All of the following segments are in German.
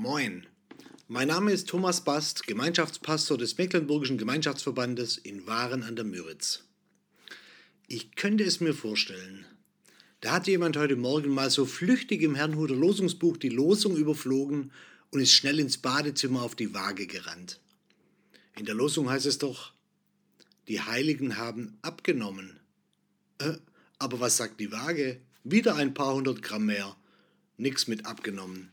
Moin, mein Name ist Thomas Bast, Gemeinschaftspastor des Mecklenburgischen Gemeinschaftsverbandes in Waren an der Müritz. Ich könnte es mir vorstellen. Da hat jemand heute Morgen mal so flüchtig im Herrnhuter Losungsbuch die Losung überflogen und ist schnell ins Badezimmer auf die Waage gerannt. In der Losung heißt es doch, die Heiligen haben abgenommen. Äh, aber was sagt die Waage? Wieder ein paar hundert Gramm mehr. Nix mit abgenommen.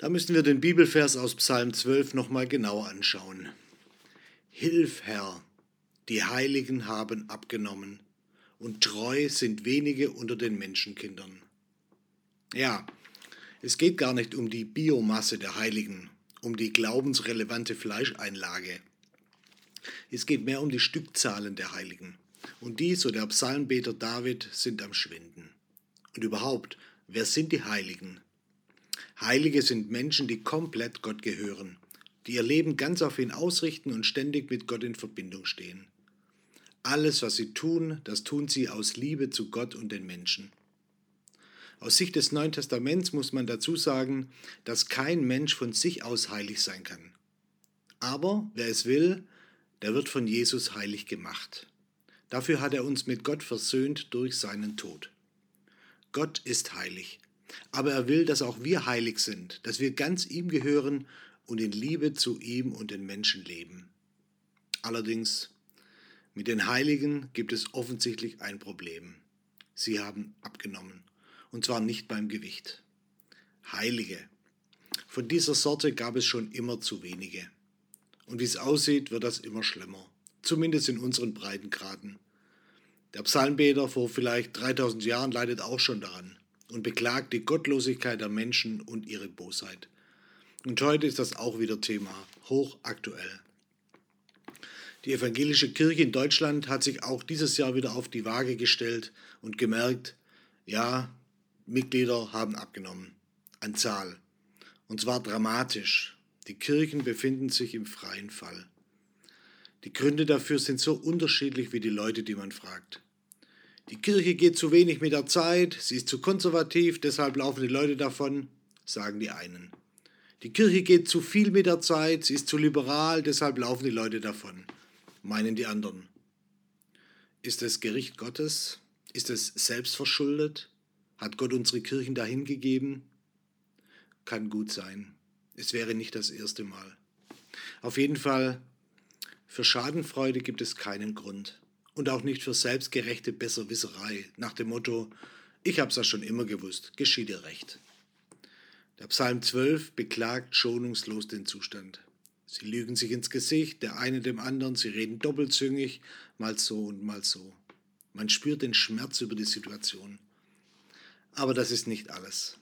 Da müssen wir den Bibelvers aus Psalm 12 nochmal genauer anschauen. Hilf, Herr, die Heiligen haben abgenommen, und treu sind wenige unter den Menschenkindern. Ja, es geht gar nicht um die Biomasse der Heiligen, um die glaubensrelevante Fleischeinlage. Es geht mehr um die Stückzahlen der Heiligen. Und die, so der Psalmbeter David, sind am Schwinden. Und überhaupt, wer sind die Heiligen? Heilige sind Menschen, die komplett Gott gehören, die ihr Leben ganz auf ihn ausrichten und ständig mit Gott in Verbindung stehen. Alles, was sie tun, das tun sie aus Liebe zu Gott und den Menschen. Aus Sicht des Neuen Testaments muss man dazu sagen, dass kein Mensch von sich aus heilig sein kann. Aber wer es will, der wird von Jesus heilig gemacht. Dafür hat er uns mit Gott versöhnt durch seinen Tod. Gott ist heilig. Aber er will, dass auch wir heilig sind, dass wir ganz ihm gehören und in Liebe zu ihm und den Menschen leben. Allerdings, mit den Heiligen gibt es offensichtlich ein Problem. Sie haben abgenommen, und zwar nicht beim Gewicht. Heilige. Von dieser Sorte gab es schon immer zu wenige. Und wie es aussieht, wird das immer schlimmer, zumindest in unseren Breitengraden. Der Psalmbeter vor vielleicht 3000 Jahren leidet auch schon daran und beklagt die Gottlosigkeit der Menschen und ihre Bosheit. Und heute ist das auch wieder Thema, hochaktuell. Die evangelische Kirche in Deutschland hat sich auch dieses Jahr wieder auf die Waage gestellt und gemerkt, ja, Mitglieder haben abgenommen, an Zahl. Und zwar dramatisch. Die Kirchen befinden sich im freien Fall. Die Gründe dafür sind so unterschiedlich wie die Leute, die man fragt. Die Kirche geht zu wenig mit der Zeit, sie ist zu konservativ, deshalb laufen die Leute davon, sagen die einen. Die Kirche geht zu viel mit der Zeit, sie ist zu liberal, deshalb laufen die Leute davon, meinen die anderen. Ist es Gericht Gottes? Ist es selbstverschuldet? Hat Gott unsere Kirchen dahin gegeben? Kann gut sein. Es wäre nicht das erste Mal. Auf jeden Fall, für Schadenfreude gibt es keinen Grund und auch nicht für selbstgerechte Besserwisserei nach dem Motto, ich hab's ja schon immer gewusst, geschieht dir recht. Der Psalm 12 beklagt schonungslos den Zustand. Sie lügen sich ins Gesicht, der eine dem anderen, sie reden doppelzüngig, mal so und mal so. Man spürt den Schmerz über die Situation. Aber das ist nicht alles.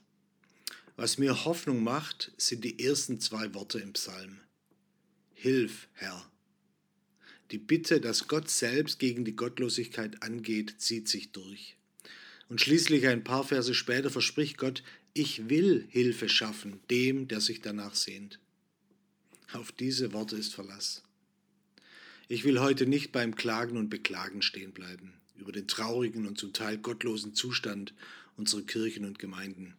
Was mir Hoffnung macht, sind die ersten zwei Worte im Psalm. Hilf, Herr. Die Bitte, dass Gott selbst gegen die Gottlosigkeit angeht, zieht sich durch. Und schließlich ein paar Verse später verspricht Gott, ich will Hilfe schaffen dem, der sich danach sehnt. Auf diese Worte ist Verlass. Ich will heute nicht beim Klagen und Beklagen stehen bleiben über den traurigen und zum Teil gottlosen Zustand unserer Kirchen und Gemeinden.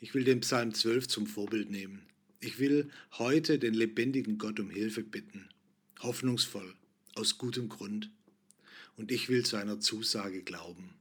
Ich will den Psalm 12 zum Vorbild nehmen. Ich will heute den lebendigen Gott um Hilfe bitten hoffnungsvoll, aus gutem Grund. Und ich will seiner Zusage glauben.